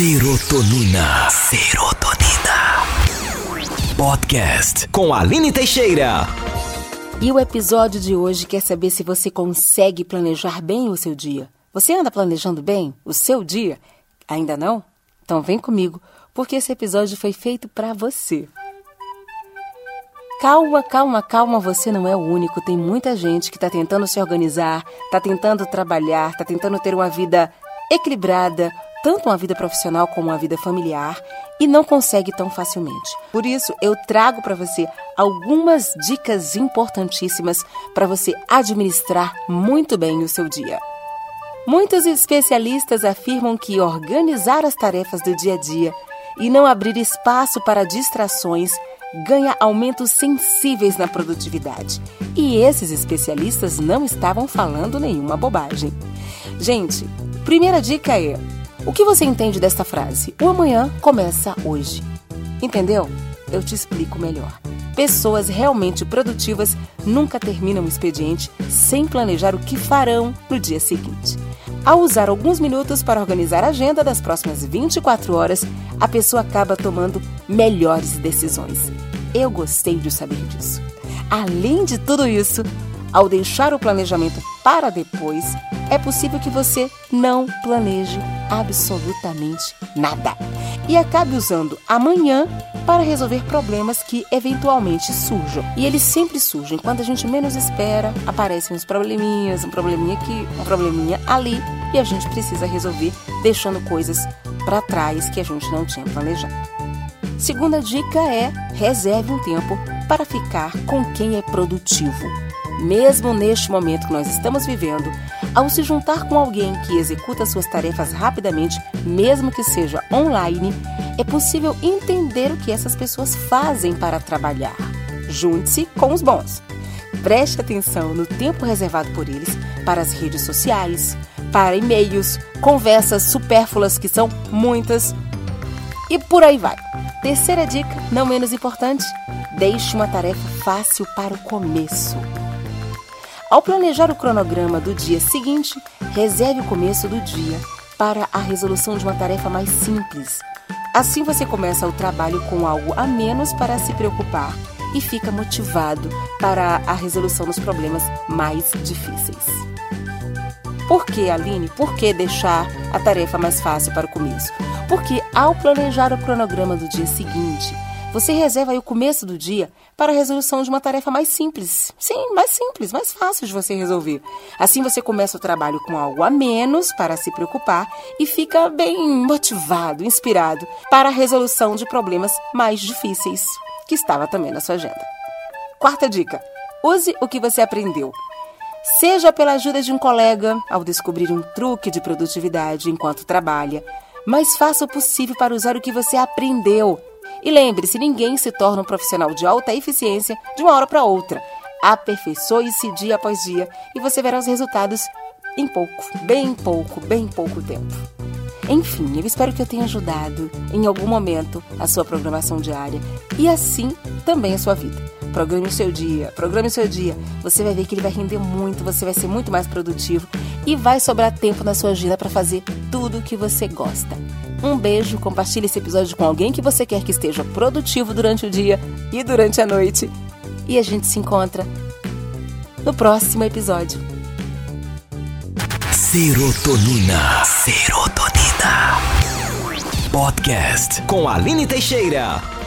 Serotonina. Serotonina. Podcast com Aline Teixeira. E o episódio de hoje quer saber se você consegue planejar bem o seu dia. Você anda planejando bem o seu dia? Ainda não? Então vem comigo, porque esse episódio foi feito para você. Calma, calma, calma, você não é o único. Tem muita gente que está tentando se organizar, está tentando trabalhar, está tentando ter uma vida equilibrada, tanto uma vida profissional como uma vida familiar e não consegue tão facilmente. Por isso, eu trago para você algumas dicas importantíssimas para você administrar muito bem o seu dia. Muitos especialistas afirmam que organizar as tarefas do dia a dia e não abrir espaço para distrações ganha aumentos sensíveis na produtividade. E esses especialistas não estavam falando nenhuma bobagem. Gente, primeira dica é: o que você entende desta frase? O amanhã começa hoje. Entendeu? Eu te explico melhor. Pessoas realmente produtivas nunca terminam o expediente sem planejar o que farão no dia seguinte. Ao usar alguns minutos para organizar a agenda das próximas 24 horas, a pessoa acaba tomando melhores decisões. Eu gostei de saber disso. Além de tudo isso, ao deixar o planejamento para depois, é possível que você não planeje absolutamente nada e acabe usando amanhã para resolver problemas que eventualmente surjam. E eles sempre surgem quando a gente menos espera, aparecem uns probleminhas, um probleminha aqui, um probleminha ali, e a gente precisa resolver deixando coisas para trás que a gente não tinha planejado. Segunda dica é: reserve um tempo para ficar com quem é produtivo. Mesmo neste momento que nós estamos vivendo, ao se juntar com alguém que executa suas tarefas rapidamente, mesmo que seja online, é possível entender o que essas pessoas fazem para trabalhar. Junte-se com os bons. Preste atenção no tempo reservado por eles para as redes sociais, para e-mails, conversas supérfluas que são muitas e por aí vai. Terceira dica, não menos importante: deixe uma tarefa fácil para o começo. Ao planejar o cronograma do dia seguinte, reserve o começo do dia para a resolução de uma tarefa mais simples. Assim você começa o trabalho com algo a menos para se preocupar e fica motivado para a resolução dos problemas mais difíceis. Por que, Aline? Por que deixar a tarefa mais fácil para o começo? Porque ao planejar o cronograma do dia seguinte, você reserva aí o começo do dia para a resolução de uma tarefa mais simples. Sim, mais simples, mais fácil de você resolver. Assim você começa o trabalho com algo a menos para se preocupar e fica bem motivado, inspirado para a resolução de problemas mais difíceis, que estava também na sua agenda. Quarta dica: use o que você aprendeu. Seja pela ajuda de um colega ao descobrir um truque de produtividade enquanto trabalha, mas faça o possível para usar o que você aprendeu e lembre-se, ninguém se torna um profissional de alta eficiência de uma hora para outra. Aperfeiçoe-se dia após dia e você verá os resultados em pouco, bem pouco, bem pouco tempo. Enfim, eu espero que eu tenha ajudado em algum momento a sua programação diária e assim também a sua vida. Programe o seu dia, programe o seu dia. Você vai ver que ele vai render muito, você vai ser muito mais produtivo e vai sobrar tempo na sua agenda para fazer tudo o que você gosta. Um beijo, compartilhe esse episódio com alguém que você quer que esteja produtivo durante o dia e durante a noite. E a gente se encontra no próximo episódio. Serotonina. Serotonina. Podcast com Aline Teixeira.